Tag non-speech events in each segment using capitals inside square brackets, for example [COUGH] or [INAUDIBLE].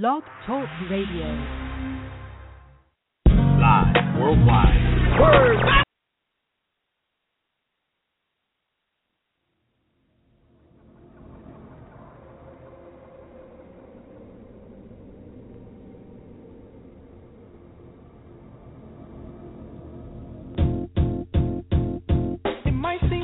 Blog Talk Radio. Live worldwide. Word. It might seem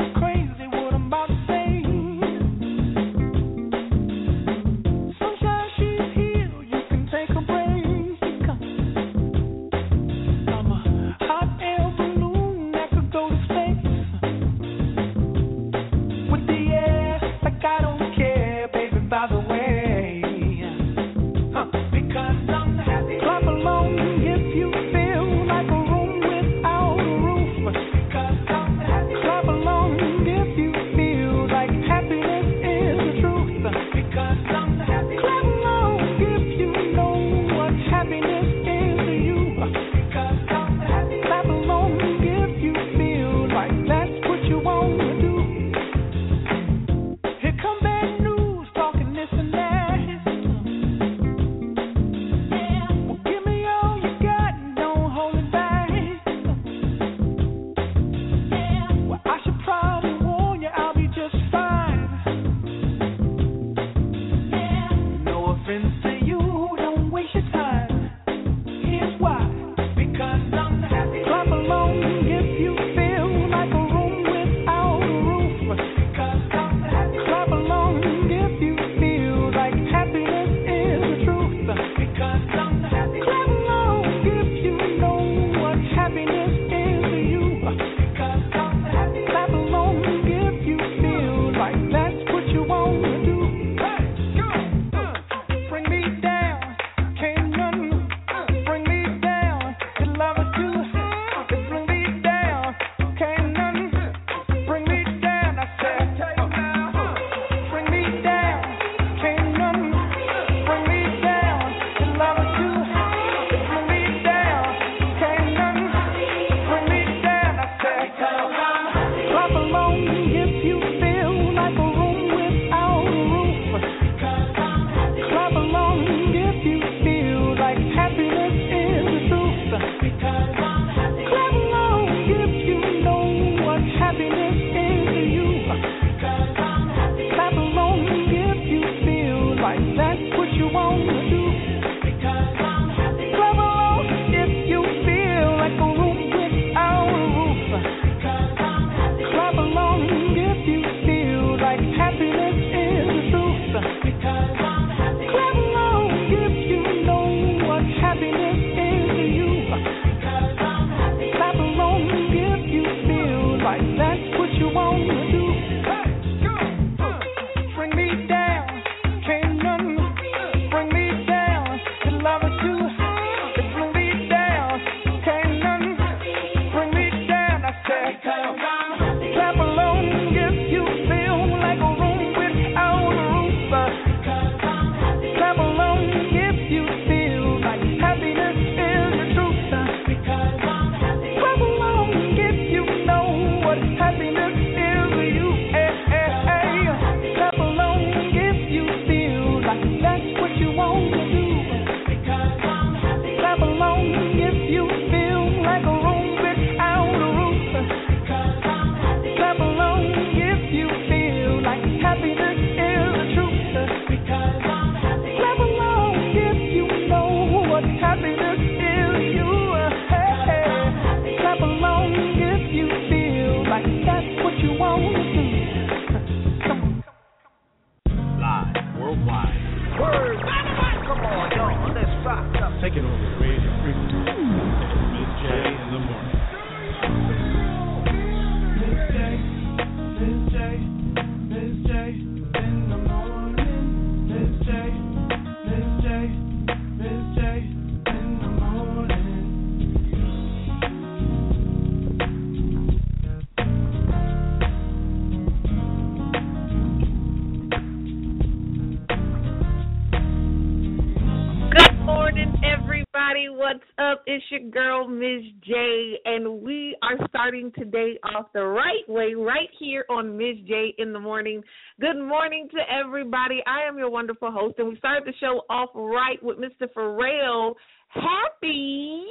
right here on Miz J in the morning. Good morning to everybody. I am your wonderful host, and we started the show off right with Mr. Pharrell. Happy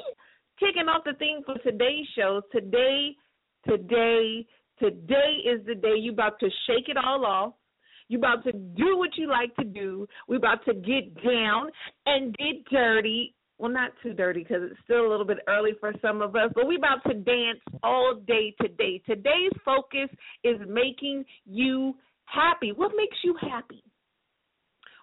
kicking off the theme for today's show. Today, today, today is the day you about to shake it all off. You about to do what you like to do. We about to get down and get dirty. Well, not too dirty because it's still a little bit early for some of us, but we about to dance all day today. Today's focus is making you happy. What makes you happy?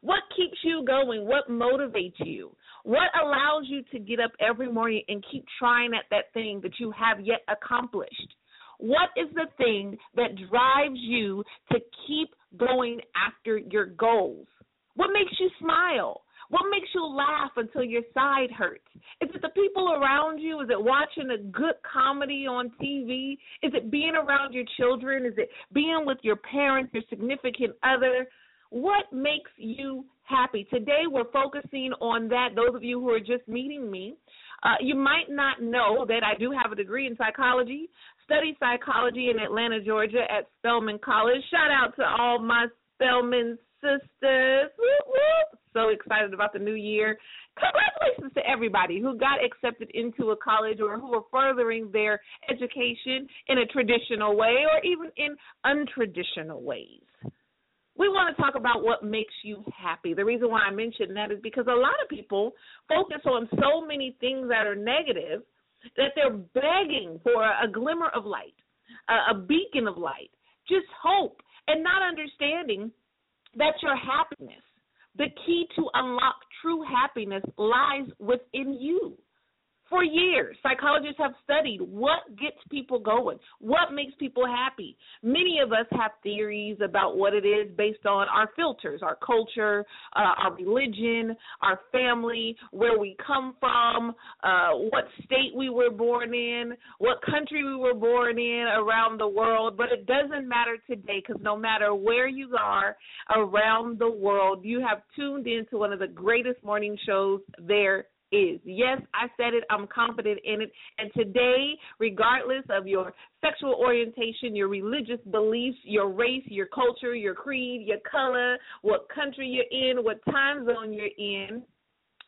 What keeps you going? What motivates you? What allows you to get up every morning and keep trying at that thing that you have yet accomplished? What is the thing that drives you to keep going after your goals? What makes you smile? What makes you laugh until your side hurts? Is it the people around you? Is it watching a good comedy on TV? Is it being around your children? Is it being with your parents, your significant other? What makes you happy? Today we're focusing on that. Those of you who are just meeting me, uh, you might not know that I do have a degree in psychology study psychology in Atlanta, Georgia at Spelman College. Shout out to all my Spelman sisters. Woo, woo. So excited about the new year. Congratulations to everybody who got accepted into a college or who are furthering their education in a traditional way or even in untraditional ways. We want to talk about what makes you happy. The reason why I mention that is because a lot of people focus on so many things that are negative that they're begging for a glimmer of light, a beacon of light, just hope, and not understanding that your happiness, the key to unlock true happiness, lies within you for years. Psychologists have studied what gets people going, what makes people happy. Many of us have theories about what it is based on our filters, our culture, uh, our religion, our family, where we come from, uh, what state we were born in, what country we were born in around the world. But it doesn't matter today because no matter where you are around the world, you have tuned into one of the greatest morning shows there is. Yes, I said it. I'm confident in it. And today, regardless of your sexual orientation, your religious beliefs, your race, your culture, your creed, your color, what country you're in, what time zone you're in,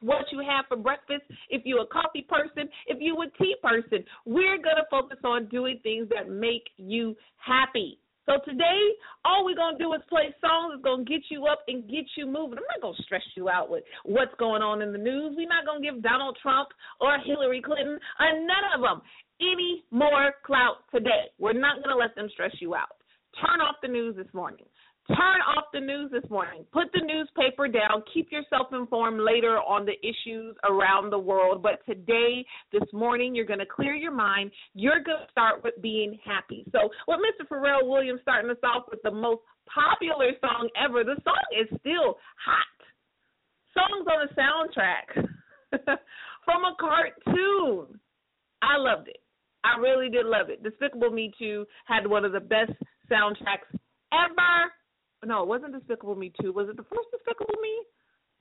what you have for breakfast, if you're a coffee person, if you're a tea person, we're going to focus on doing things that make you happy. So today, all we're gonna do is play songs. It's gonna get you up and get you moving. I'm not gonna stress you out with what's going on in the news. We're not gonna give Donald Trump or Hillary Clinton or none of them any more clout today. We're not gonna let them stress you out. Turn off the news this morning. Turn off the news this morning. Put the newspaper down. Keep yourself informed later on the issues around the world. But today, this morning, you're going to clear your mind. You're going to start with being happy. So, with Mr. Pharrell Williams starting us off with the most popular song ever, the song is still hot. Songs on the soundtrack [LAUGHS] from a cartoon. I loved it. I really did love it. Despicable Me 2 had one of the best soundtracks ever no, it wasn't Despicable Me 2. Was it the first Despicable Me?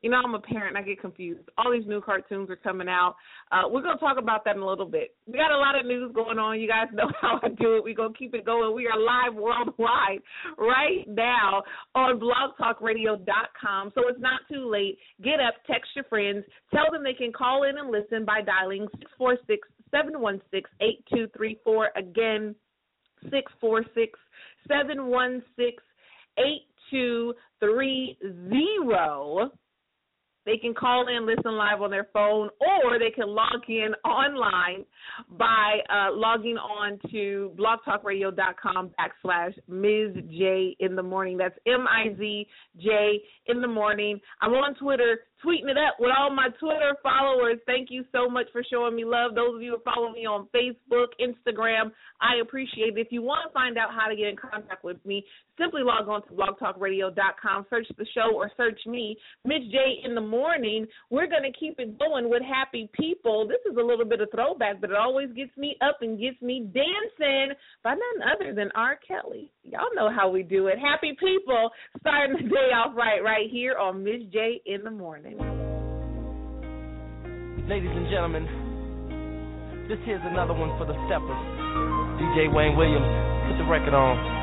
You know, I'm a parent. I get confused. All these new cartoons are coming out. Uh, we're to talk about that in a little bit. We got a lot of news going on. You guys [LAUGHS] know how I do it. We're to keep it going. We are live worldwide right now on blogtalkradio.com. So it's not too late. Get up, text your friends, tell them they can call in and listen by dialing 646 716 8234. Again, 646 716 8230 they can call in, listen live on their phone, or they can log in online by uh, logging on to blogtalkradio.com backslash Miz J in the morning. That's M I Z J in the morning. I'm on Twitter, tweeting it up with all my Twitter followers. Thank you so much for showing me love. Those of you who follow me on Facebook, Instagram, I appreciate it. If you want to find out how to get in contact with me, simply log on to blogtalkradio.com, search the show, or search me, Miz J in the morning we're going to keep it going with happy people. This is a little bit of throwback, but it always gets me up and gets me dancing by none other than R. Kelly. Y'all know how we do it. Happy people starting the day off right, right here on Miz J in the morning. Ladies and gentlemen, this here's another one for the steppers. DJ Wayne Williams, put the record on.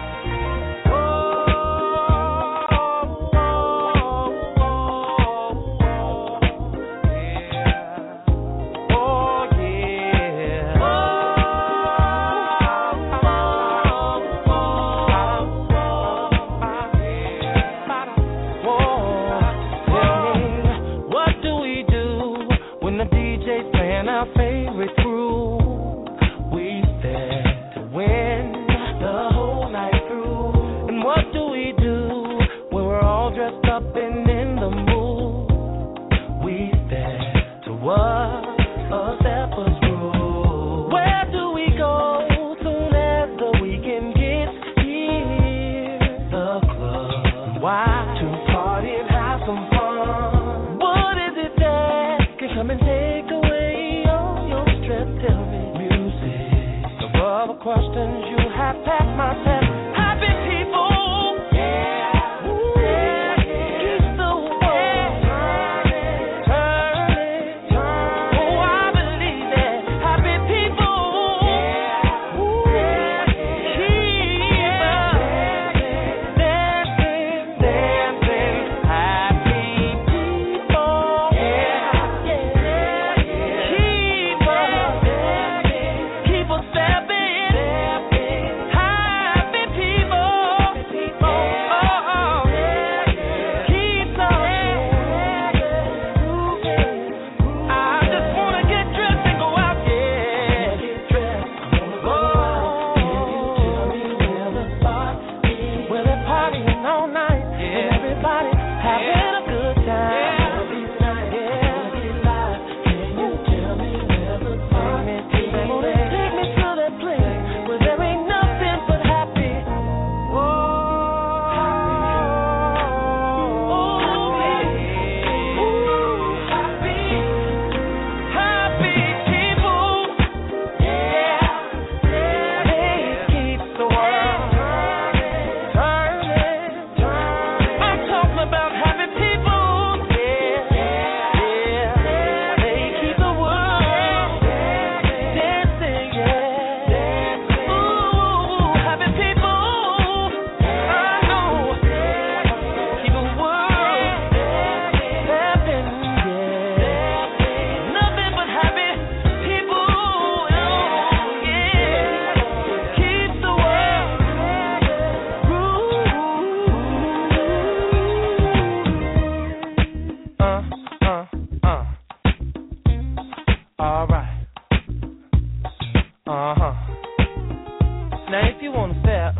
Now, if you want to step,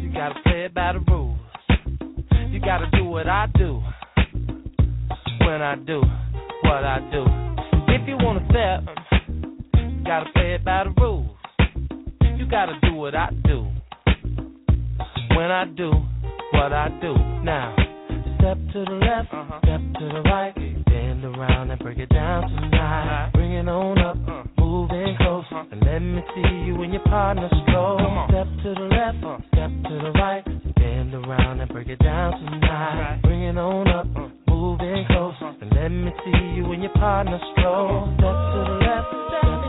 you gotta play it by the rules. You gotta do what I do when I do what I do. If you want to step, you gotta play it by the rules. You gotta do what I do when I do what I do. Now, step to the left, uh-huh. step to the right, bend around and break it down tonight. Uh-huh. Bring it on up, uh-huh. moving close. Uh-huh. And let me see you and your partner stroll. Step to the left, uh. step to the right. Bend around and break it down tonight. Right. Bring it on up, uh. moving close. And let me see you and your partner stroll. Step to the left, step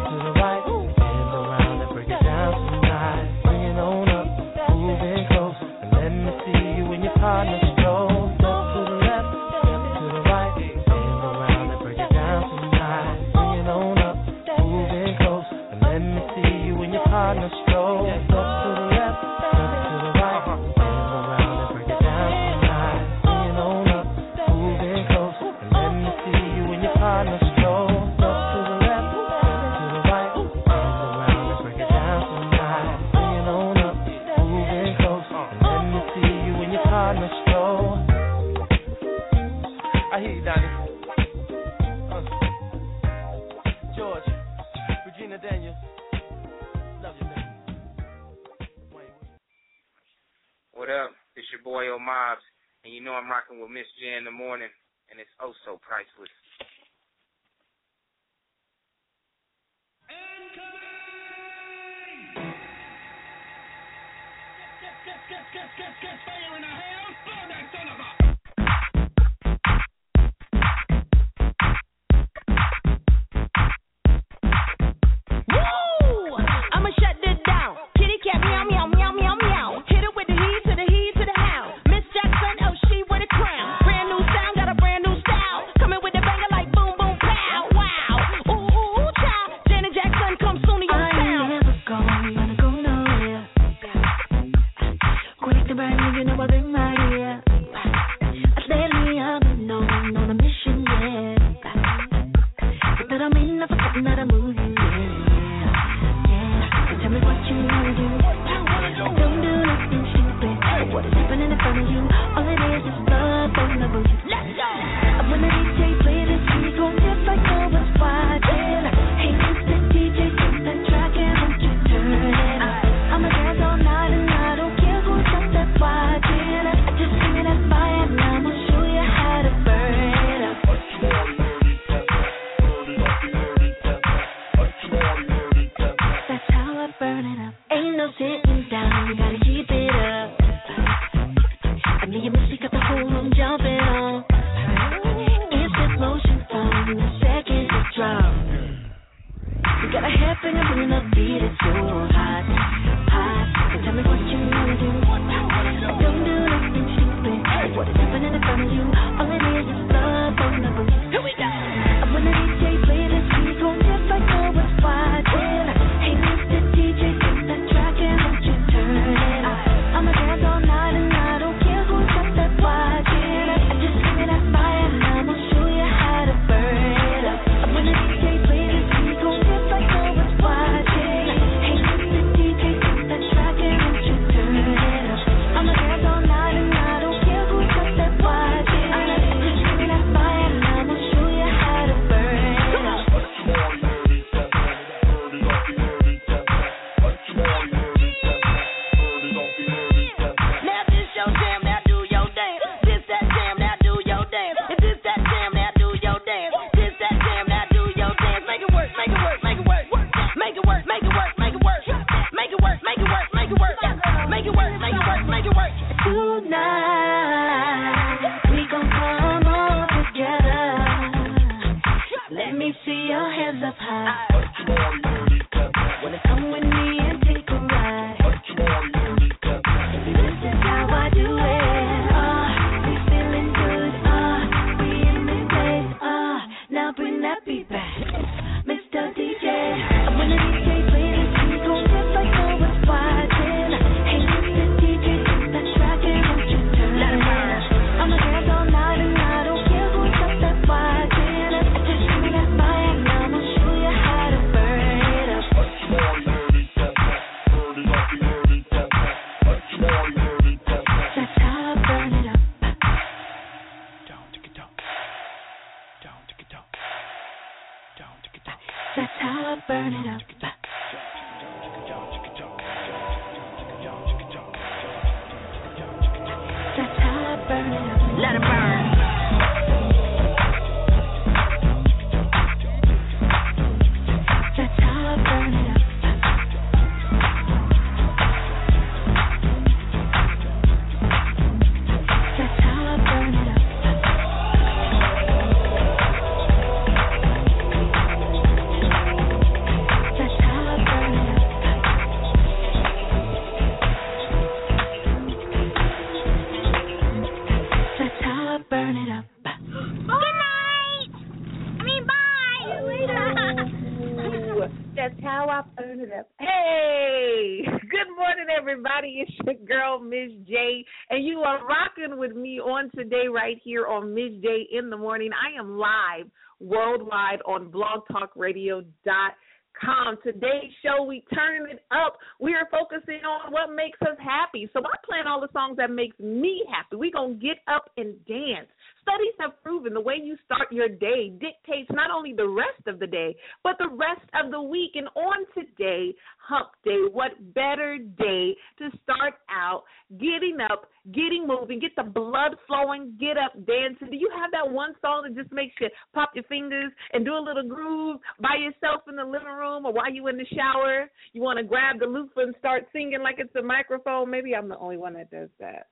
right here on J in the morning. I am live worldwide on blogtalkradio.com. Today's show, we turn it up. We are focusing on what makes us happy. So I'm playing all the songs that makes me happy. We're going to get up and dance. Studies have proven the way you start your day dictates not only the rest of the day, but the rest of the week. And on today, Hump Day, what better day to start out getting up, getting moving, get the blood flowing, get up, dancing. Do you have that one song that just makes you pop your fingers and do a little groove by yourself in the living room or while you in the shower? You want to grab the loofah and start singing like it's a microphone? Maybe I'm the only one that does that.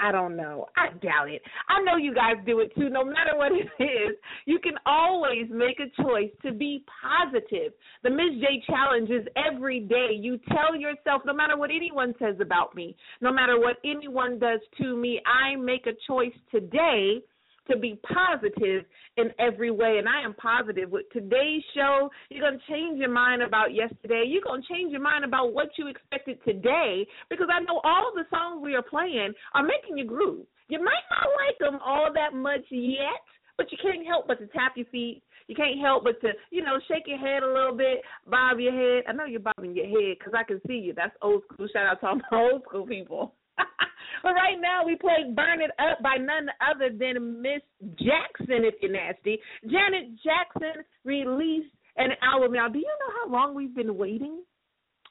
I don't know. I doubt it. I know you guys do it too. No matter what it is, you can always make a choice to be positive. The Miz J challenge is every day. You tell yourself, no matter what anyone says about me, no matter what anyone does to me, I make a choice today to be positive in every way. And I am positive with today's show. You're going to change your mind about yesterday. You're going to change your mind about what you expected today because I know all the songs we are playing are making you groove. You might not like them all that much yet, but you can't help but to tap your feet. You can't help but to, you know, shake your head a little bit, bob your head. I know you're bobbing your head because I can see you. That's old school. Shout out to all my [LAUGHS] old school people. [LAUGHS] but right now we play Burn It Up by none other than Miss Jackson, if you're nasty. Janet Jackson released an album. Now, do you know how long we've been waiting?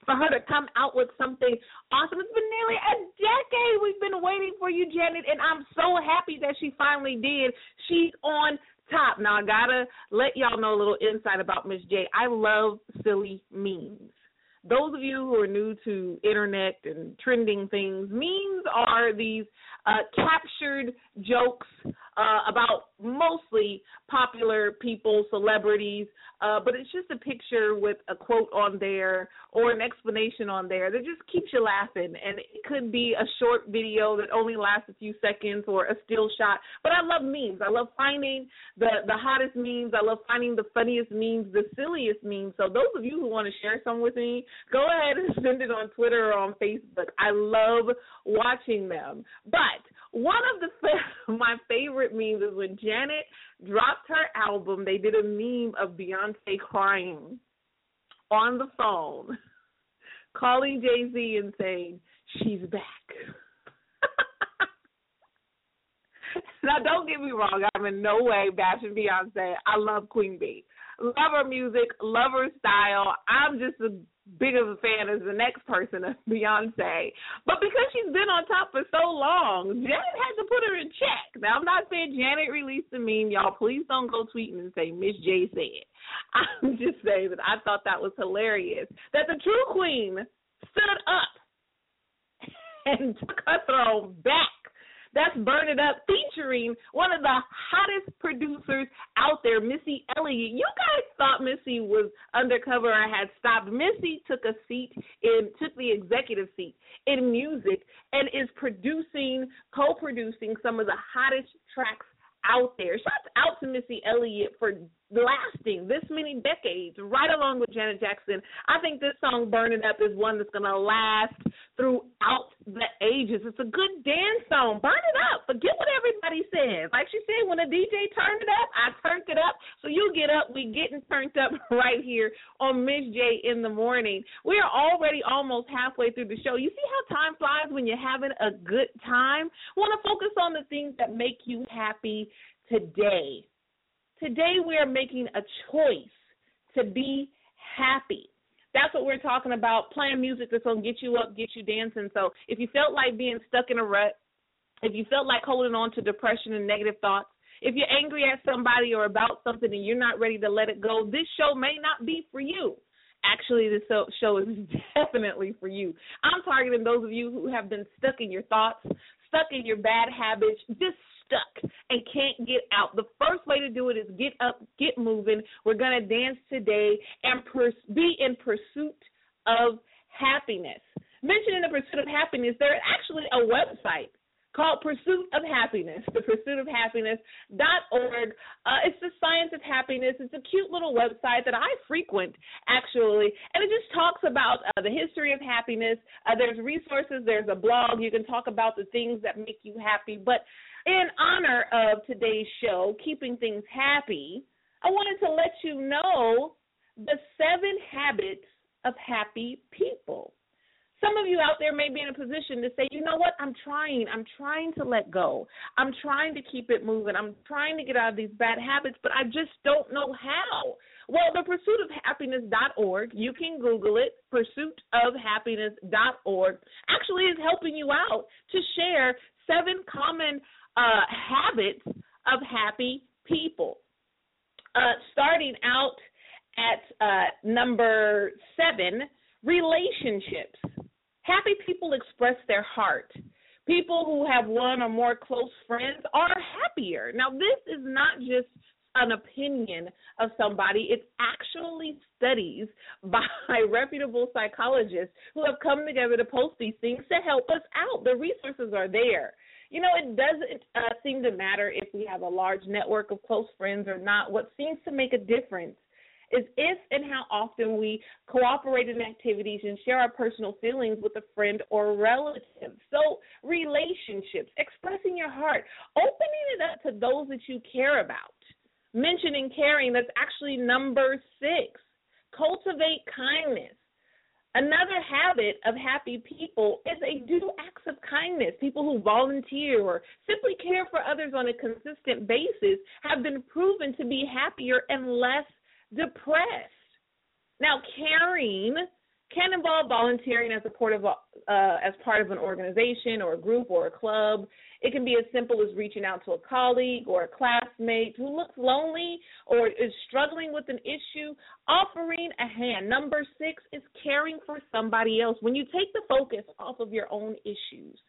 For her to come out with something awesome. It's been nearly a decade we've been waiting for you, Janet, and I'm so happy that she finally did. She's on top. Now I gotta let y'all know a little insight about Miz J. I love silly memes. Those of you who are new to internet and trending things, memes are these uh, captured jokes uh, about mostly popular people, celebrities, uh, but it's just a picture with a quote on there or an explanation on there that just keeps you laughing. And it could be a short video that only lasts a few seconds or a still shot. But I love memes. I love finding the the hottest memes. I love finding the funniest memes, the silliest memes. So those of you who want to share some with me, go ahead and [LAUGHS] send it on Twitter or on Facebook. I love watching them. But one of the [LAUGHS] my favorite memes is when Janet dropped her album. They did a meme of Beyonce crying on the phone, [LAUGHS] calling Jay Z and saying she's back. [LAUGHS] now, don't get me wrong. I'm in no way bashing Beyonce. I love Queen Bey. Love her music, love her style. I'm just as big of a fan as the next person of Beyonce. But because she's been on top for so long, Janet had to put her in check. Now, I'm not saying Janet released the meme. Y'all, please don't go tweeting and say Miz J said. [LAUGHS] I'm just saying that I thought that was hilarious. That the true queen stood up [LAUGHS] and took her throne back That's Burn It Up featuring one of the hottest producers out there, Missy Elliott. You guys thought Missy was undercover or had stopped. Missy took a seat in took the executive seat in music and is producing, co-producing some of the hottest tracks out there. Shouts out to Missy Elliott for lasting this many decades, right along with Janet Jackson. I think this song "Burn It Up" is one that's to last throughout the ages. It's a good dance song. Burn it up. Forget what everybody says. Like she said, when a DJ turned it up, I turned it up. So you get up, we getting turned up [LAUGHS] right here on Miz J in the morning. We are already almost halfway through the show. You see how time flies when you're having a good time? Want to focus on the things that make you happy today. Today we are making a choice to be happy. That's what we're talking about. Playing music that's gonna get you up, get you dancing. So if you felt like being stuck in a rut, if you felt like holding on to depression and negative thoughts, if you're angry at somebody or about something and you're not ready to let it go, this show may not be for you. Actually, this show is [LAUGHS] definitely for you. I'm targeting those of you who have been stuck in your thoughts, stuck in your bad habits, just stuck and can't get out. The first way to do it is get up, get moving. We're going to dance today and pers- be in pursuit of happiness. Mentioning the pursuit of happiness, there is actually a website called Pursuit of Happiness, the Pursuit of Happiness dot org. Uh, it's the science of happiness. It's a cute little website that I frequent actually, and it just talks about uh, the history of happiness. Uh, there's resources. There's a blog. You can talk about the things that make you happy. But in honor of today's show, keeping things happy, I wanted to let you know the seven habits of happy people. Some of you out there may be in a position to say, you know what, I'm trying. I'm trying to let go. I'm trying to keep it moving. I'm trying to get out of these bad habits, but I just don't know how. Well, the pursuit of happiness.org, you can Google it, pursuitofhappiness.org, actually is helping you out to share seven common uh, habits of happy people. Uh, starting out at uh, number seven, relationships. Happy people express their heart. People who have one or more close friends are happier. Now, this is not just an opinion of somebody. It's actually studies by [LAUGHS] reputable psychologists who have come together to post these things to help us out. The resources are there. You know, it doesn't uh, seem to matter if we have a large network of close friends or not. What seems to make a difference is if and how often we cooperate in activities and share our personal feelings with a friend or relative. So, relationships, expressing your heart, opening it up to those that you care about. Mentioning caring, that's actually number six. Cultivate kindness. Another habit of happy people is they do acts of kindness. People who volunteer or simply care for others on a consistent basis have been proven to be happier and less depressed. Now, caring can involve volunteering as a part of uh, as part of an organization or a group or a club. It can be as simple as reaching out to a colleague or a classmate who looks lonely or is struggling with an issue, offering a hand. Number six is caring for somebody else. When you take the focus off of your own issues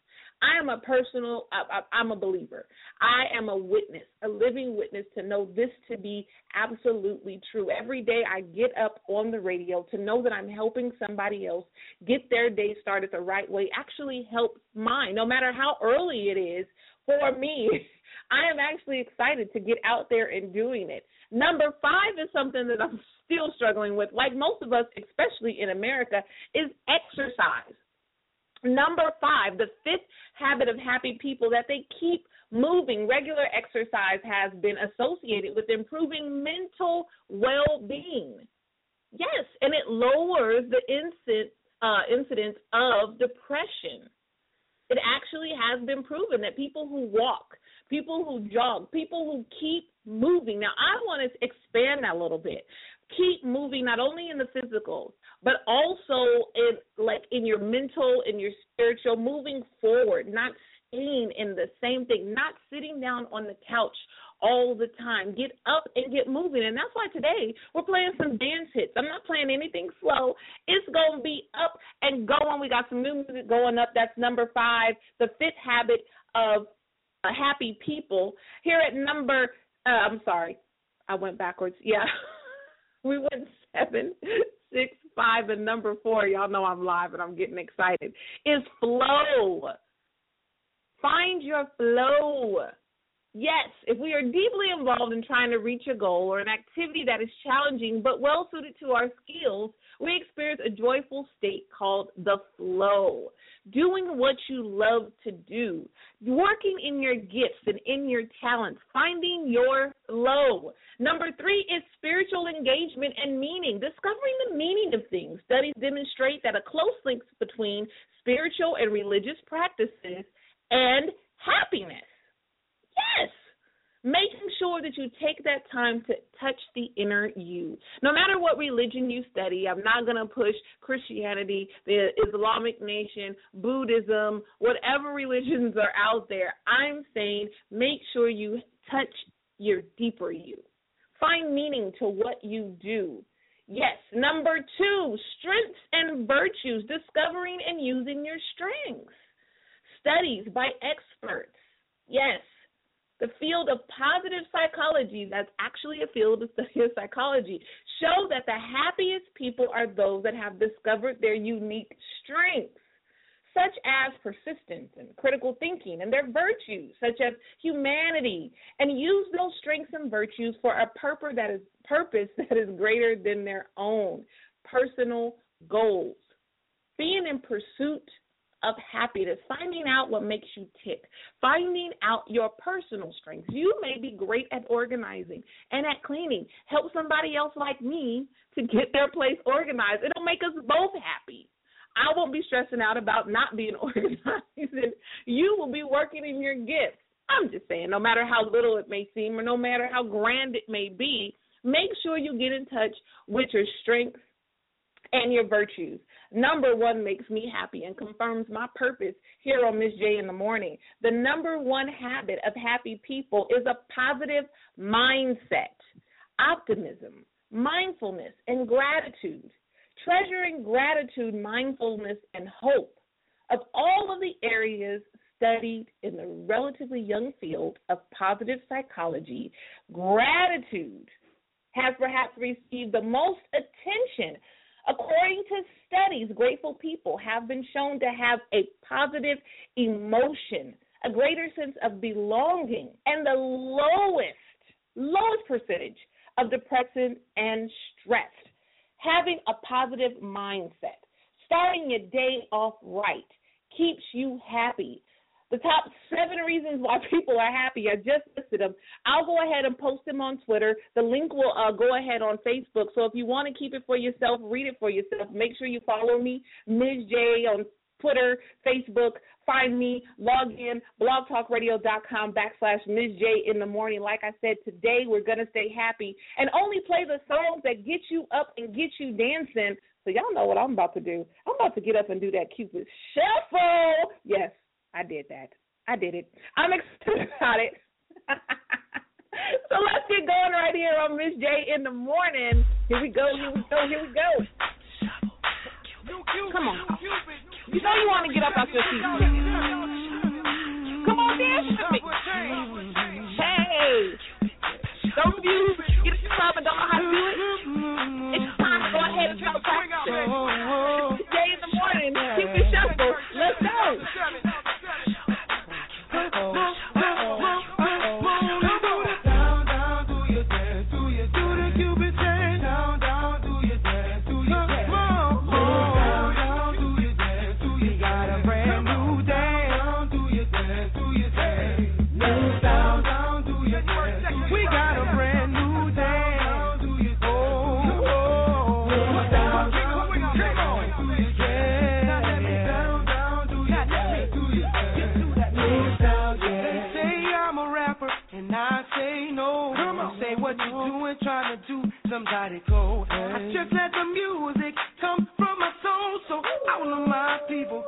I am a personal, I, I'm a believer. I am a witness, a living witness to know this to be absolutely true. Every day I get up on the radio to know that I'm helping somebody else get their day started the right way actually helps mine, no matter how early it is for me. [LAUGHS] I am actually excited to get out there and doing it. Number five is something that I'm [LAUGHS] still struggling with, like most of us, especially in America, is exercise. Number five, the fifth habit of happy people that they keep moving. Regular exercise has been associated with improving mental well being. Yes, and it lowers the incidence, uh, incidence of depression. It actually has been proven that people who walk, people who jog, people who keep moving. Now, I want to expand that a little bit keep moving not only in the physical but also in like in your mental in your spiritual moving forward not staying in the same thing not sitting down on the couch all the time. Get up and get moving. And that's why today we're playing some dance hits. I'm not playing anything slow. It's going to be up and going. We got some new music going up. That's number five the fifth habit of happy people. Here at number, uh, I'm sorry, I went backwards. Yeah, [LAUGHS] we went seven, six, five, and number four. Y'all know I'm live and I'm getting excited. Is flow. Find your flow. Yes, if we are deeply involved in trying to reach a goal or an activity that is challenging but well suited to our skills, we experience a joyful state called the flow. Doing what you love to do, working in your gifts and in your talents, finding your flow. Number three is spiritual engagement and meaning, discovering the meaning of things. Studies demonstrate that a close link between spiritual and religious practices and happiness. Yes. Making sure that you take that time to touch the inner you. No matter what religion you study, I'm not going to push Christianity, the Islamic nation, Buddhism, whatever religions are out there. I'm saying make sure you touch your deeper you. Find meaning to what you do. Yes. Number two, strengths and virtues, discovering and using your strengths. Studies by experts. Yes. The field of positive psychology, that's actually a field of study of psychology, show that the happiest people are those that have discovered their unique strengths, such as persistence and critical thinking, and their virtues, such as humanity, and use those strengths and virtues for a purpose that is purpose that is greater than their own personal goals. Being in pursuit of happiness, finding out what makes you tick, finding out your personal strengths. You may be great at organizing and at cleaning. Help somebody else like me to get their place organized. It'll make us both happy. I won't be stressing out about not being [LAUGHS] organized, and you will be working in your gifts. I'm just saying, no matter how little it may seem or no matter how grand it may be, make sure you get in touch with your strengths and your virtues. Number one makes me happy and confirms my purpose here on Miz J in the morning. The number one habit of happy people is a positive mindset, optimism, mindfulness, and gratitude. Treasuring gratitude, mindfulness, and hope of all of the areas studied in the relatively young field of positive psychology, gratitude has perhaps received the most attention According to studies, grateful people have been shown to have a positive emotion, a greater sense of belonging, and the lowest, lowest percentage of depression and stress. Having a positive mindset, starting your day off right, keeps you happy. The top seven reasons why [LAUGHS] people are happy. I just listed them. I'll go ahead and post them on Twitter. The link will uh, go ahead on Facebook. So if you want to keep it for yourself, read it for yourself. Make sure you follow me, Miz J, on Twitter, Facebook. Find me, log in, blogtalkradio.com backslash Miz J in the morning. Like I said, today we're going to stay happy and only play the songs that get you up and get you dancing. So y'all know what I'm about to do. I'm about to get up and do that Cupid shuffle. Yes, I did that. I did it. I'm [LAUGHS] excited about it. [LAUGHS] so let's get going right here on Miz J in the morning. Here we go, here we go, here we go. Come on. You know you want to get up off your feet. Come on, dance with me. Hey. Those of you get the club and don't know how to do it, it's time to go ahead and try to practice it. J in the morning, Cupid Shuffle. Let's go. Oh. Somebody go. I just let the music come from my soul so all of my people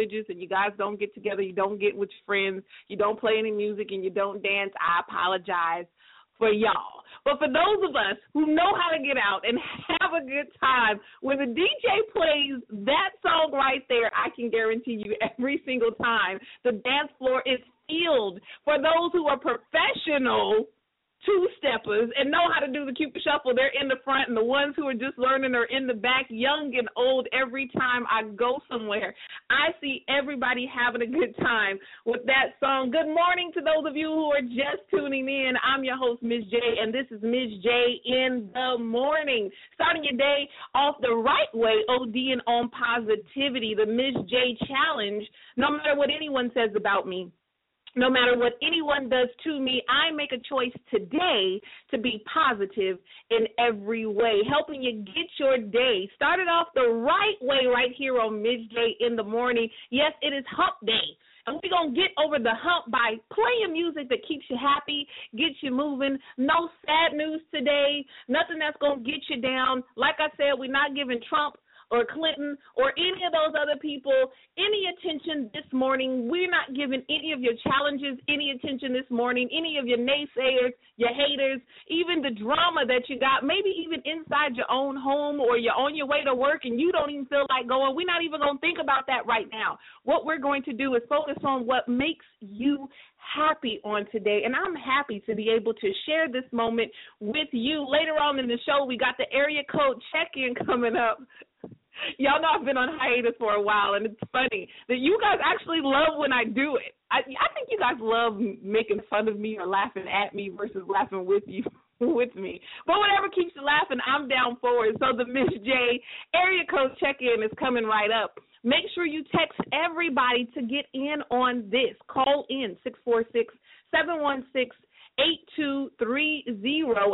religious, and you guys don't get together, you don't get with your friends, you don't play any music, and you don't dance, I apologize for y'all. But for those of us who know how to get out and have a good time, when the DJ plays that song right there, I can guarantee you every single time the dance floor is filled. For those who are professional two steppers and know how to do the Cupid shuffle, they're in the front, and the ones who are just learning are in the back, young and old. Every time I go somewhere, I see everybody having a good time with that song. Good morning to those of you who are just tuning in. I'm your host, Miz J, and this is Miz J in the morning. Starting your day off the right way, ODing on positivity, the Miz J challenge. No matter what anyone says about me, no matter what anyone does to me, I make a choice today to be positive in every way, helping you get your day started off the right way right here on. J in the morning. Yes, it is hump day. And we're going to get over the hump by playing music that keeps you happy, gets you moving. No sad news today, nothing that's going to get you down. Like I said, we're not giving Trump or Clinton or any of those other people any attention this morning. We're not giving any of your challenges any attention this morning, any of your naysayers, your haters, even the drama that you got, maybe even inside your own home or you're on your way to work and you don't even feel like going. We're not even going to think about that right now. What we're going to do is focus on what makes you happy on today. And I'm happy to be able to share this moment with you. Later on in the show, we got the area code check in coming up. Y'all know I've been on hiatus for a while, and it's funny that you guys actually love when I do it. I I think you guys love making fun of me or laughing at me versus laughing with you [LAUGHS] with me. But whatever keeps you laughing, I'm down for it. So the Miz J area code check in is coming right up. Make sure you text everybody to get in on this. Call in 646 716 8230.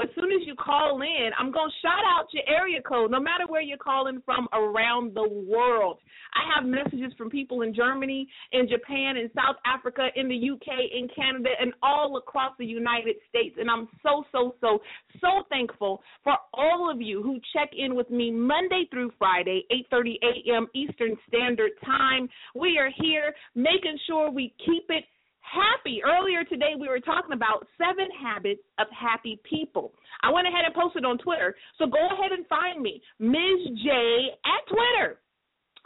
As soon as you call in, I'm going to shout out your area code, no matter where you're calling from around the world. I have messages from people in Germany, in Japan, in South Africa, in the UK, in Canada, and all across the United States. And I'm so, so, so, so thankful for all of you who check in with me Monday through Friday, 8:30 a.m. Eastern Standard Time. We are here making sure we keep it happy. Earlier today, we were talking about seven habits of happy people. I went ahead and posted on Twitter. So go ahead and find me, Miz J at Twitter.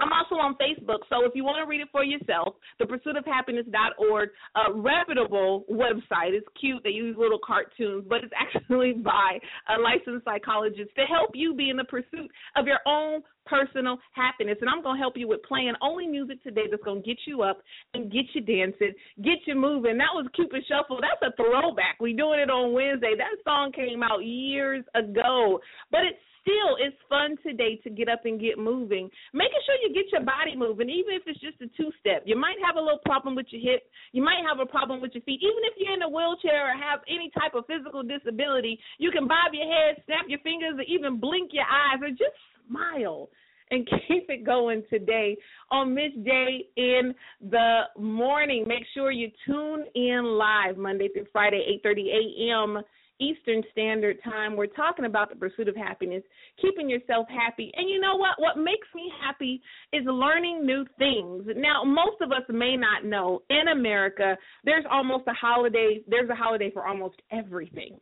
I'm also on Facebook, so if you want to read it for yourself, the pursuit of happiness.org, a reputable website. It's cute. They use little cartoons, but it's actually [LAUGHS] by a licensed psychologist to help you be in the pursuit of your own personal happiness. And I'm going to help you with playing only music today that's going to get you up and get you dancing, get you moving. That was Cupid Shuffle. That's a throwback. We doing it on Wednesday. That song came out years ago, but it's still it's fun today to get up and get moving. Making sure you get your body moving, even if it's just a two step. You might have a little problem with your hip, you might have a problem with your feet. Even if you're in a wheelchair or have any type of physical disability, you can bob your head, snap your fingers, or even blink your eyes, or just smile and [LAUGHS] keep it going today on J in the morning. Make sure you tune in live Monday through Friday, 8:30 a.m. Eastern Standard Time. We're talking about the pursuit of happiness, keeping yourself happy. And you know what? What makes me happy is learning new things. Now, most of us may not know in America, there's almost a holiday, there's a holiday for almost everything.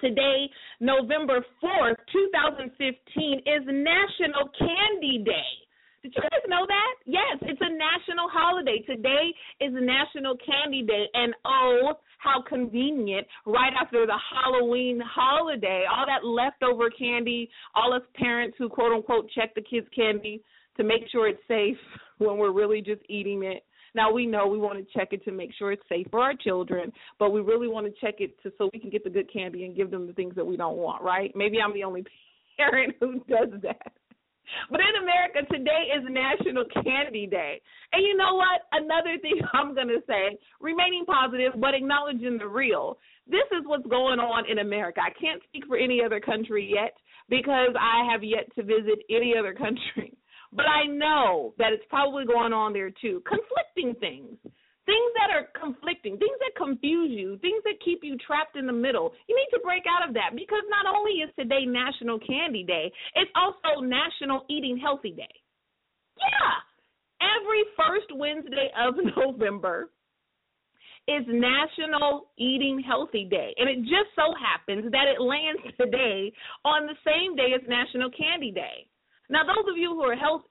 Today, November 4th, 2015, is National Candy Day. Did you guys know that? Yes, it's a national holiday. Today is National Candy Day, and oh, how convenient right after the Halloween holiday. All that leftover candy, all us parents who quote unquote check the kids' candy to make sure it's safe [LAUGHS] when we're really just eating it. Now we know we want to check it to make sure it's safe for our children, but we really want to check it to so we can get the good candy and give them the things that we don't want, right? Maybe I'm the only [LAUGHS] parent who does that. But in America, today is National Candy Day. And you know what? Another thing [LAUGHS] I'm going to say remaining positive, but acknowledging the real. This is what's going on in America. I can't speak for any other country yet because I have yet to visit any other country. [LAUGHS] But I know that it's probably going on there too. Conflicting things things that are conflicting, things that confuse you, things that keep you trapped in the middle. You need to break out of that because not only is today National Candy Day, it's also National Eating Healthy Day. Yeah. Every first Wednesday of [LAUGHS] November is National Eating Healthy Day. And it just so happens that it lands [LAUGHS] today on the same day as National Candy Day. Now, those of you who are health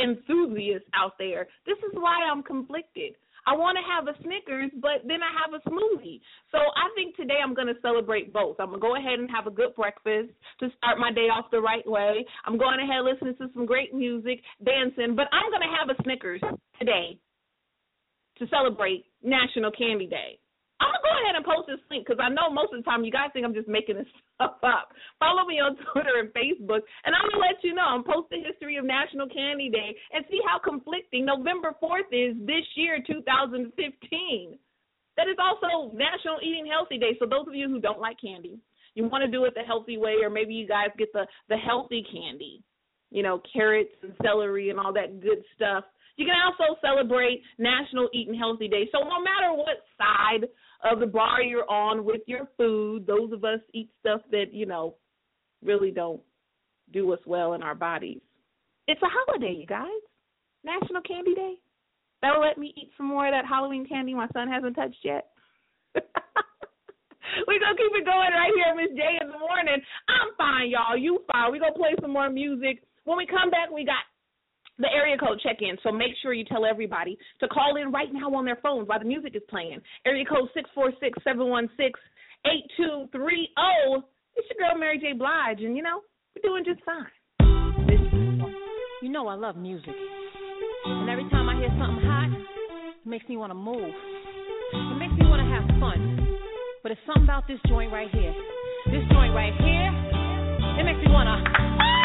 enthusiasts out there, this is why I'm conflicted. I want to have a Snickers, but then I have a smoothie. So I think today I'm going to celebrate both. I'm going to go ahead and have a good breakfast to start my day off the right way. I'm going ahead listening to some great music, dancing, but I'm going to have a Snickers today to celebrate National Candy Day. I'm gonna go ahead and post this link because I know most of the time you guys think I'm just making this [LAUGHS] stuff up. Follow me on [LAUGHS] Twitter and Facebook, and I'm gonna let you know. I'm post the history of National Candy Day and see how conflicting November 4th is this year, 2015. That is also National Eating Healthy Day. So those of you who don't like candy, you want to do it the healthy way, or maybe you guys get the the healthy candy, you know, carrots and celery and all that good stuff. You can also celebrate National Eating Healthy Day. So no matter what side of the bar you're on with your food. Those of us eat stuff that, you know, really don't do us well in our bodies. It's a holiday, you guys. National Candy Day. That'll let me eat some more of that Halloween candy my son hasn't touched yet. [LAUGHS] We're gonna keep it going right here, Miz J in the morning. I'm fine, y'all. You fine. We're gonna play some more music. When we come back, we got the area code check in. So make sure you tell everybody to call in right now on their phones while the music is playing. Area code six four six seven one six eight two three zero. It's your girl Mary J. Blige, and you know we're doing just fine. You know I love music, and every time I hear something hot, it makes me want to move. It makes me want to have fun. But it's something about this joint right here. This joint right here, it makes me want to.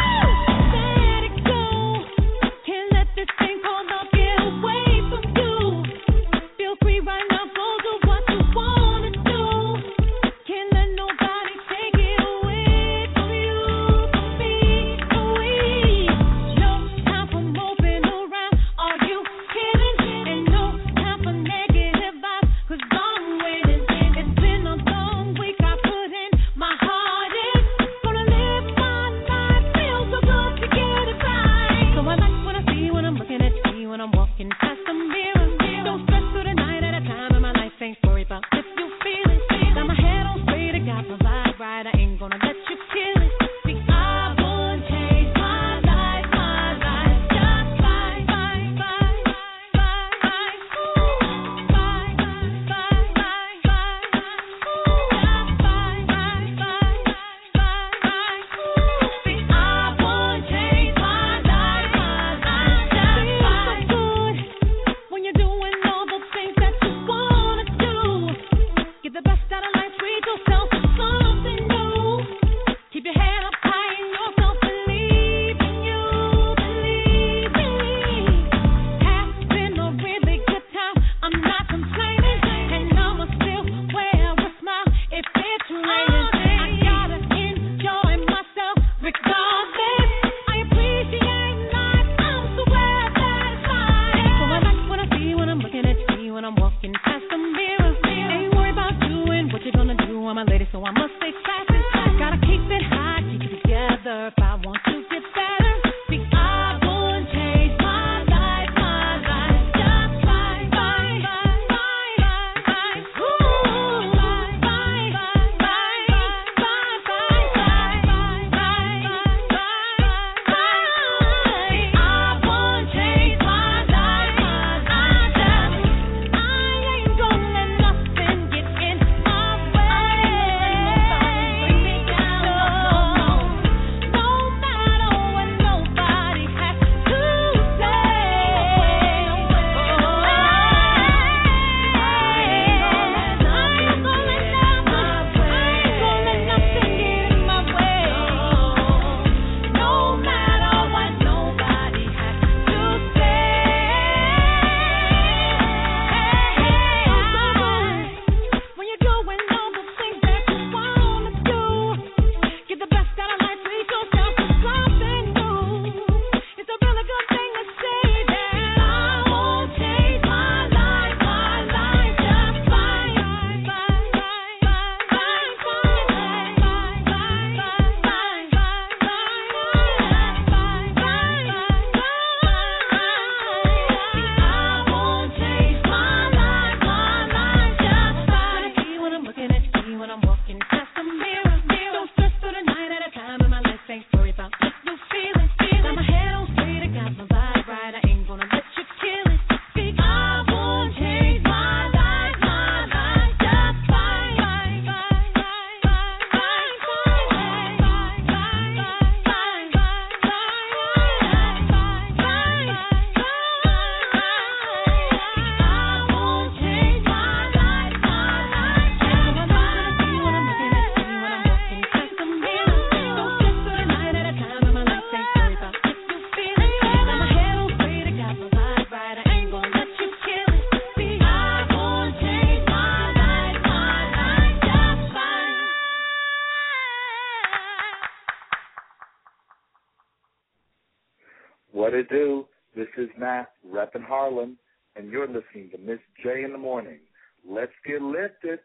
Matt, repping Harlem, and you're listening to Miz J in the morning. Let's get lifted.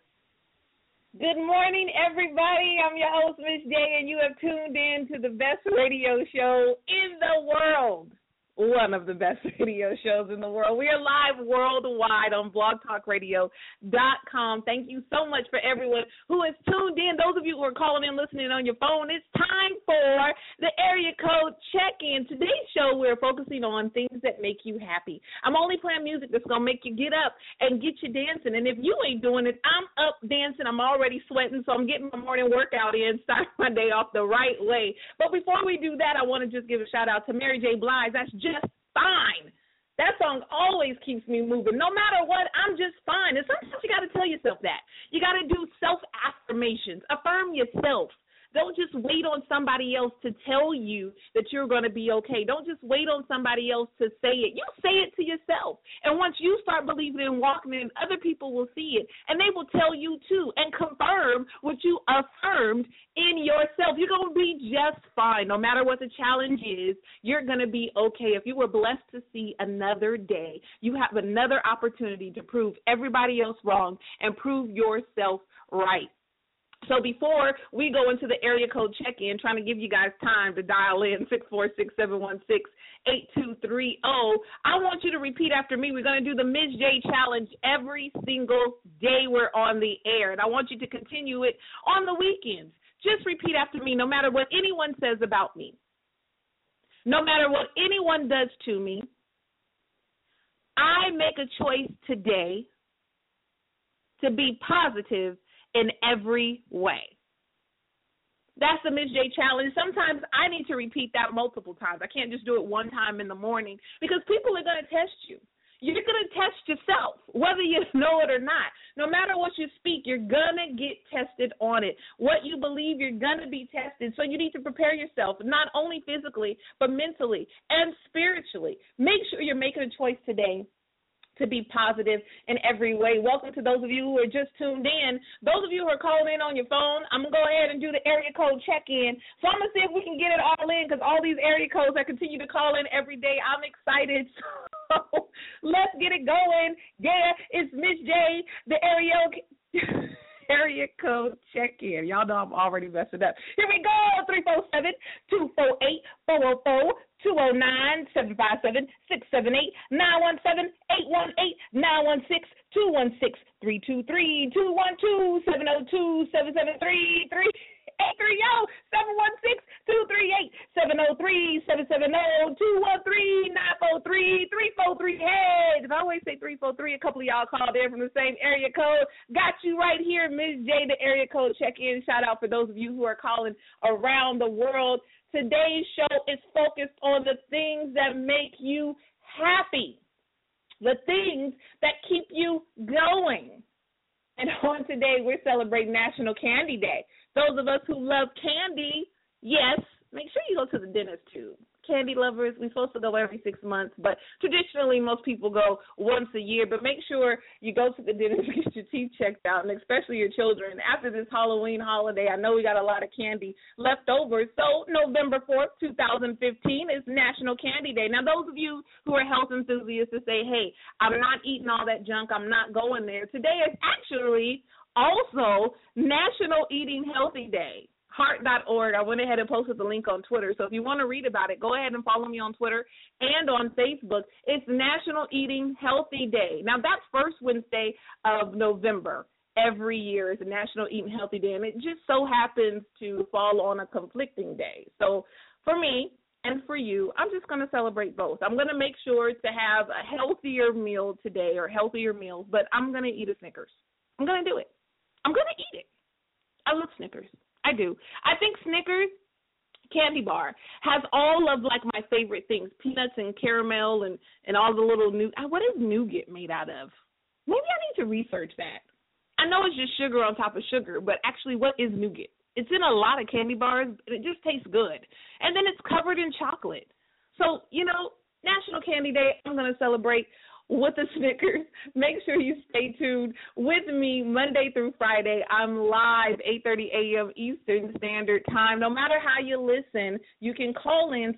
Good morning, everybody. I'm your host, Miz J, and you have tuned in to the best radio show in the world. One of the best [LAUGHS] radio shows in the world. We are live worldwide on blogtalkradio.com. Thank you so much for everyone who has tuned in. Those of you who are calling in, listening on your phone, it's time for the area code check in. Today's show, we're focusing on things that make you happy. I'm only playing music that's going to make you get up and get you dancing. And if you ain't doing it, I'm up dancing. I'm already sweating, so I'm getting my morning workout in, [LAUGHS] starting my day off the right way. But before we do that, I want to just give a shout out to Mary J. Blige. That's just fine. That song always keeps me moving. No matter what, I'm just fine. And sometimes you got to tell yourself that. You got to do self affirmations, affirm yourself. Don't just wait on somebody else to tell you that you're going to be okay. Don't just wait on somebody else to say it. You say it to yourself. And once you start believing and walking in, other people will see it. And they will tell you too and confirm what you affirmed in yourself. You're going to be just fine. No matter what the challenge is, you're going to be okay. If you were blessed to see another day, you have another opportunity to prove everybody else wrong and prove yourself right. So before we go into the area code check in, trying to give you guys time to dial in six four six seven one six eight two three zero, I want you to repeat after me. We're going to do the Miz J challenge every single day we're on the air, and I want you to continue it on the weekends. Just repeat after me, no matter what anyone says about me, no matter what anyone does to me. I make a choice today to be positive in every way. That's the Miz J challenge. Sometimes I need to repeat that multiple times. I can't just do it one time in the morning because people are going to test you. You're going to test yourself, whether you [LAUGHS] know it or not. No matter what you speak, you're going to get tested on it. What you believe, you're going to be tested. So you need to prepare yourself, not only physically, but mentally and spiritually. Make sure you're making a choice today to be positive in every way. Welcome to those of you who are just tuned in. Those of you who are calling in on your phone, I'm going to go ahead and do the area code check in. So I'm going to see if we can get it all in because all these area codes that continue to call in every day, I'm excited. [LAUGHS] So let's get it going. Yeah, it's Miz J, the area. [LAUGHS] area code check in. Y'all know I'm already messing up. Here we go 347 248 404 209 757 678 917 818 916 216 323 212 702 773 Eight three zero seven one six two three eight seven zero three seven seven zero two one three nine four three three four three. Hey, if I always say three four three, a couple of y'all called in from the same area code. Got you right here, Miz J. The area code check in. Shout out for those of you who are calling around the world. Today's show is focused on the things that make you happy, the things that keep you going. And [LAUGHS] on today, we're celebrating National Candy Day. Those of us who love candy, yes, make sure you go to the dentist too. Candy lovers, we're supposed to go every six months, but traditionally most people go once a year. But make sure you go to the dentist [LAUGHS] get your teeth checked out, and especially your children. After this Halloween holiday, I know we got a lot of candy left over. So November fourth, two thousand fifteen, is National Candy Day. Now, those of you who are health enthusiasts to say, "Hey, I'm not eating all that junk. I'm not going there." Today is actually also National Eating Healthy Day heart.org. I went ahead and posted the link on Twitter. So if you want to read about it, go ahead and follow me on Twitter and on Facebook. It's National Eating Healthy Day. Now, that's first Wednesday of November. Every year is National Eating Healthy Day, and it just so happens to fall on a conflicting day. So for me, and for you, I'm just going to celebrate both. I'm going to make sure to have a healthier meal today or healthier meals, but I'm going to eat a Snickers. I'm going to do it. I'm going to eat it. I love Snickers. I do. I think Snickers candy bar has all of like my favorite things peanuts and caramel and and all the little new uh, what is nougat made out of? Maybe i need to research that. I know it's just sugar on top of sugar but actually what is nougat? It's in a lot of candy bars and it just tastes good. And then it's covered in chocolate. So you know national candy day i'm going to celebrate with the Snickers. [LAUGHS] Make sure you stay tuned with me Monday through Friday. I'm live 8:30 a.m. Eastern Standard Time. No matter how you listen, you can call in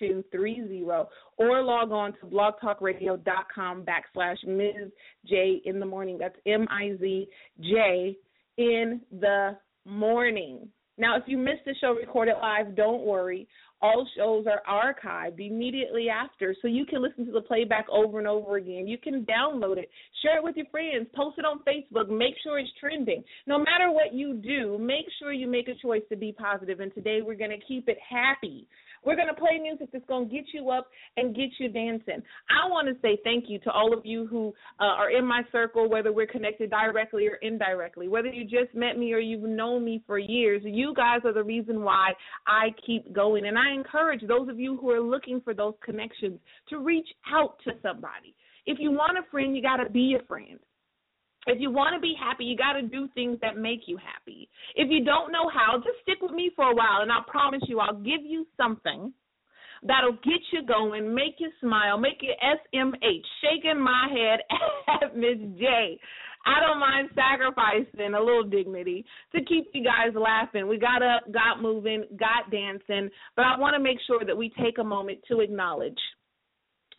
646-717-8230 or log on to blogtalkradio.com backslash Miz J in the morning. That's M-I-Z-J in the morning. Now, if you missed the show recorded live, don't worry. All shows are archived immediately after, so you can listen to the playback over and over again. You can download it, share it with your friends, post it on Facebook, make sure it's trending. No matter what you do, make sure you make a choice to be positive. And today we're going to keep it happy. We're going to play music that's going to get you up and get you dancing. I want to say thank you to all of you who uh, are in my circle, whether we're connected directly or indirectly, whether you just met me or you've known me for years. You guys are the reason why I keep going. And I encourage those of you who are looking for those connections to reach out to somebody. If you want a friend, you got to be a friend. If you want to be happy, you got to do things that make you happy. If you don't know how, just stick with me for a while, and I promise you, I'll give you something that'll get you going, make you smile, make you SMH, shaking my head [LAUGHS] at Miz J. I don't mind sacrificing a little dignity to keep you guys laughing. We got up, got moving, got dancing, but I want to make sure that we take a moment to acknowledge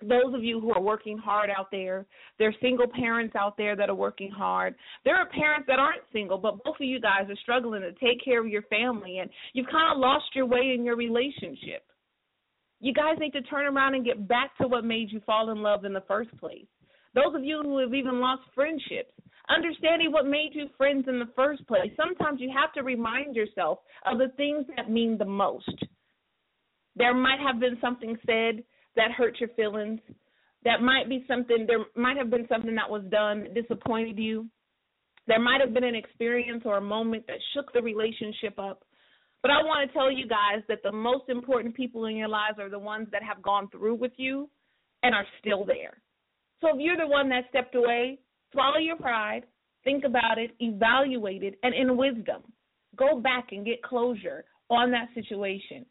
those of you who are working hard out there, there are single parents out there that are working hard. There are parents that aren't single, but both of you guys are struggling to take care of your family and you've kind of lost your way in your relationship. You guys need to turn around and get back to what made you fall in love in the first place. Those of you who have even lost friendships, understanding what made you friends in the first place. Sometimes you have to remind yourself of the things that mean the most. There might have been something said that hurt your feelings. That might be something, there might have been something that was done that disappointed you. There might have been an experience or a moment that shook the relationship up. But I want to tell you guys that the most important people in your lives are the ones that have gone through with you and are still there. So if you're the one that stepped away, swallow your pride, think about it, evaluate it, and in wisdom, go back and get closure on that situation.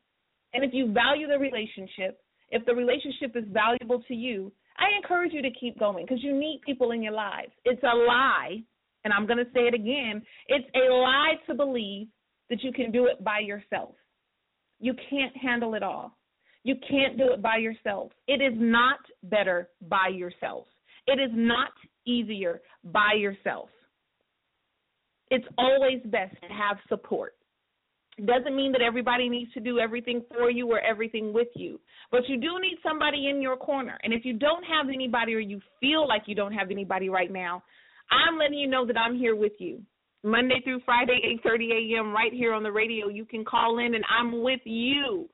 And if you value the relationship, if the relationship is valuable to you, I encourage you to keep going because you need people in your lives. It's a lie, and I'm going to say it again it's a lie to believe that you can do it by yourself. You can't handle it all. You can't do it by yourself. It is not better by yourself. It is not easier by yourself. It's always best to have support. Doesn't mean that everybody needs to do everything for you or everything with you, but you do need somebody in your corner. And if you don't have anybody or you feel like you don't have anybody right now, I'm letting you know that I'm here with you. Monday through Friday, 8:30 a.m. right here on the radio. You can call in and I'm with you.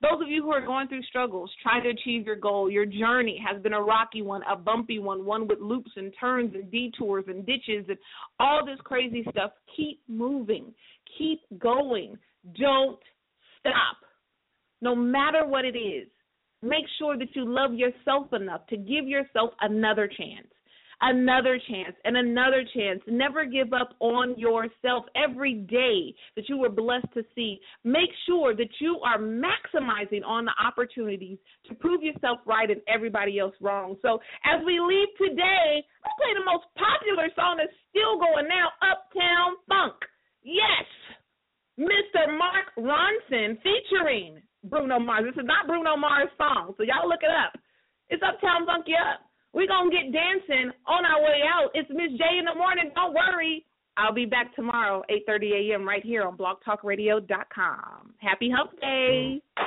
Those of you who are going through struggles, trying to achieve your goal, your journey has been a rocky one, a bumpy one, one with loops and turns and detours and ditches and all this crazy stuff. Keep moving. Keep going. Don't stop. No matter what it is, make sure that you love yourself enough to give yourself another chance another chance and another chance. Never give up on yourself every day that you were blessed to see. Make sure that you are maximizing on the opportunities to prove yourself right and everybody else wrong. So as we leave today, let's play the most popular song that's still going now, Uptown Funk. Yes, Mr. Mark Ronson featuring Bruno Mars. This is not Bruno Mars' song, so y'all look it up. It's Uptown Funk Up. We're going to get dancing on our way out. It's Miz J in the morning. Don't worry. I'll be back tomorrow, 8.30 a.m. right here on blogtalkradio.com. Happy Hump Day. Mm.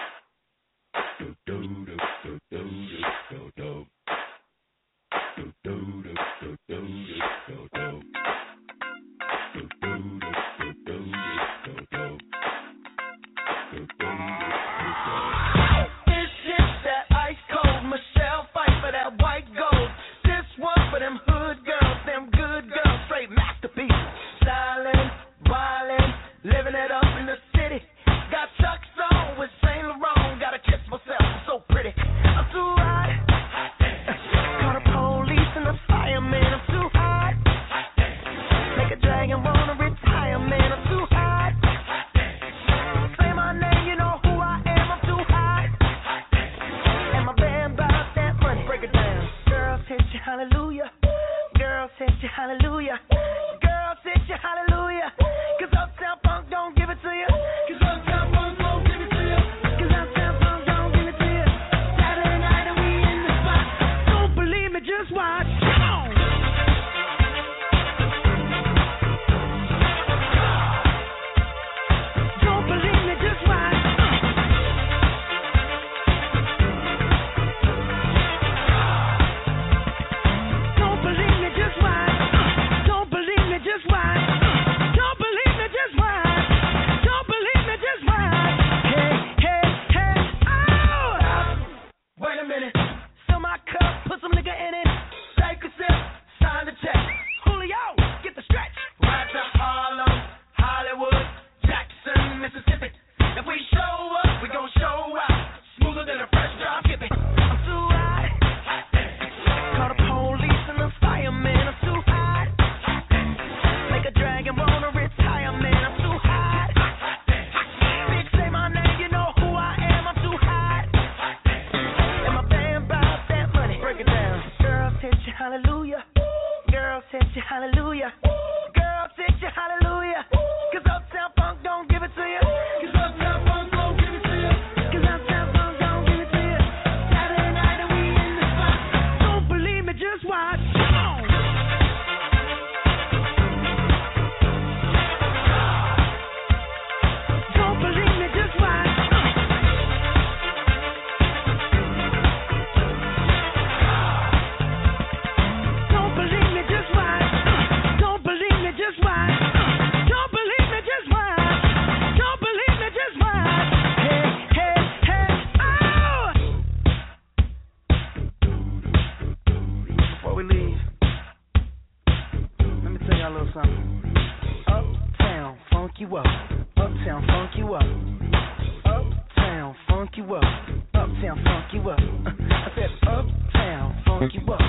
Funk you up.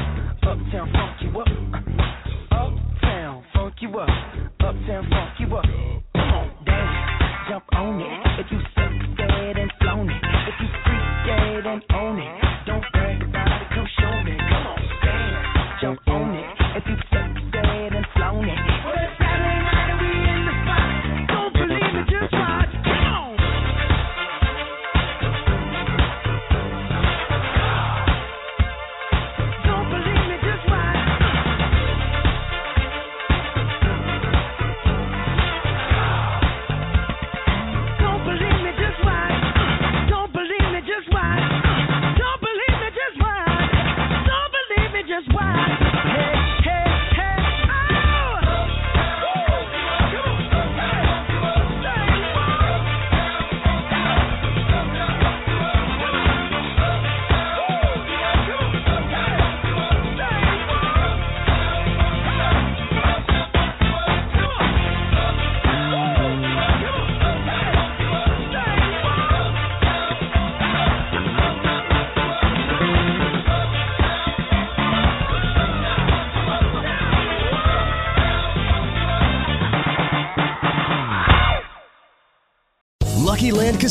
Uptown, funk you up. Uptown, funk you up. Uptown, funk you up. Come on, dance, jump on it. If you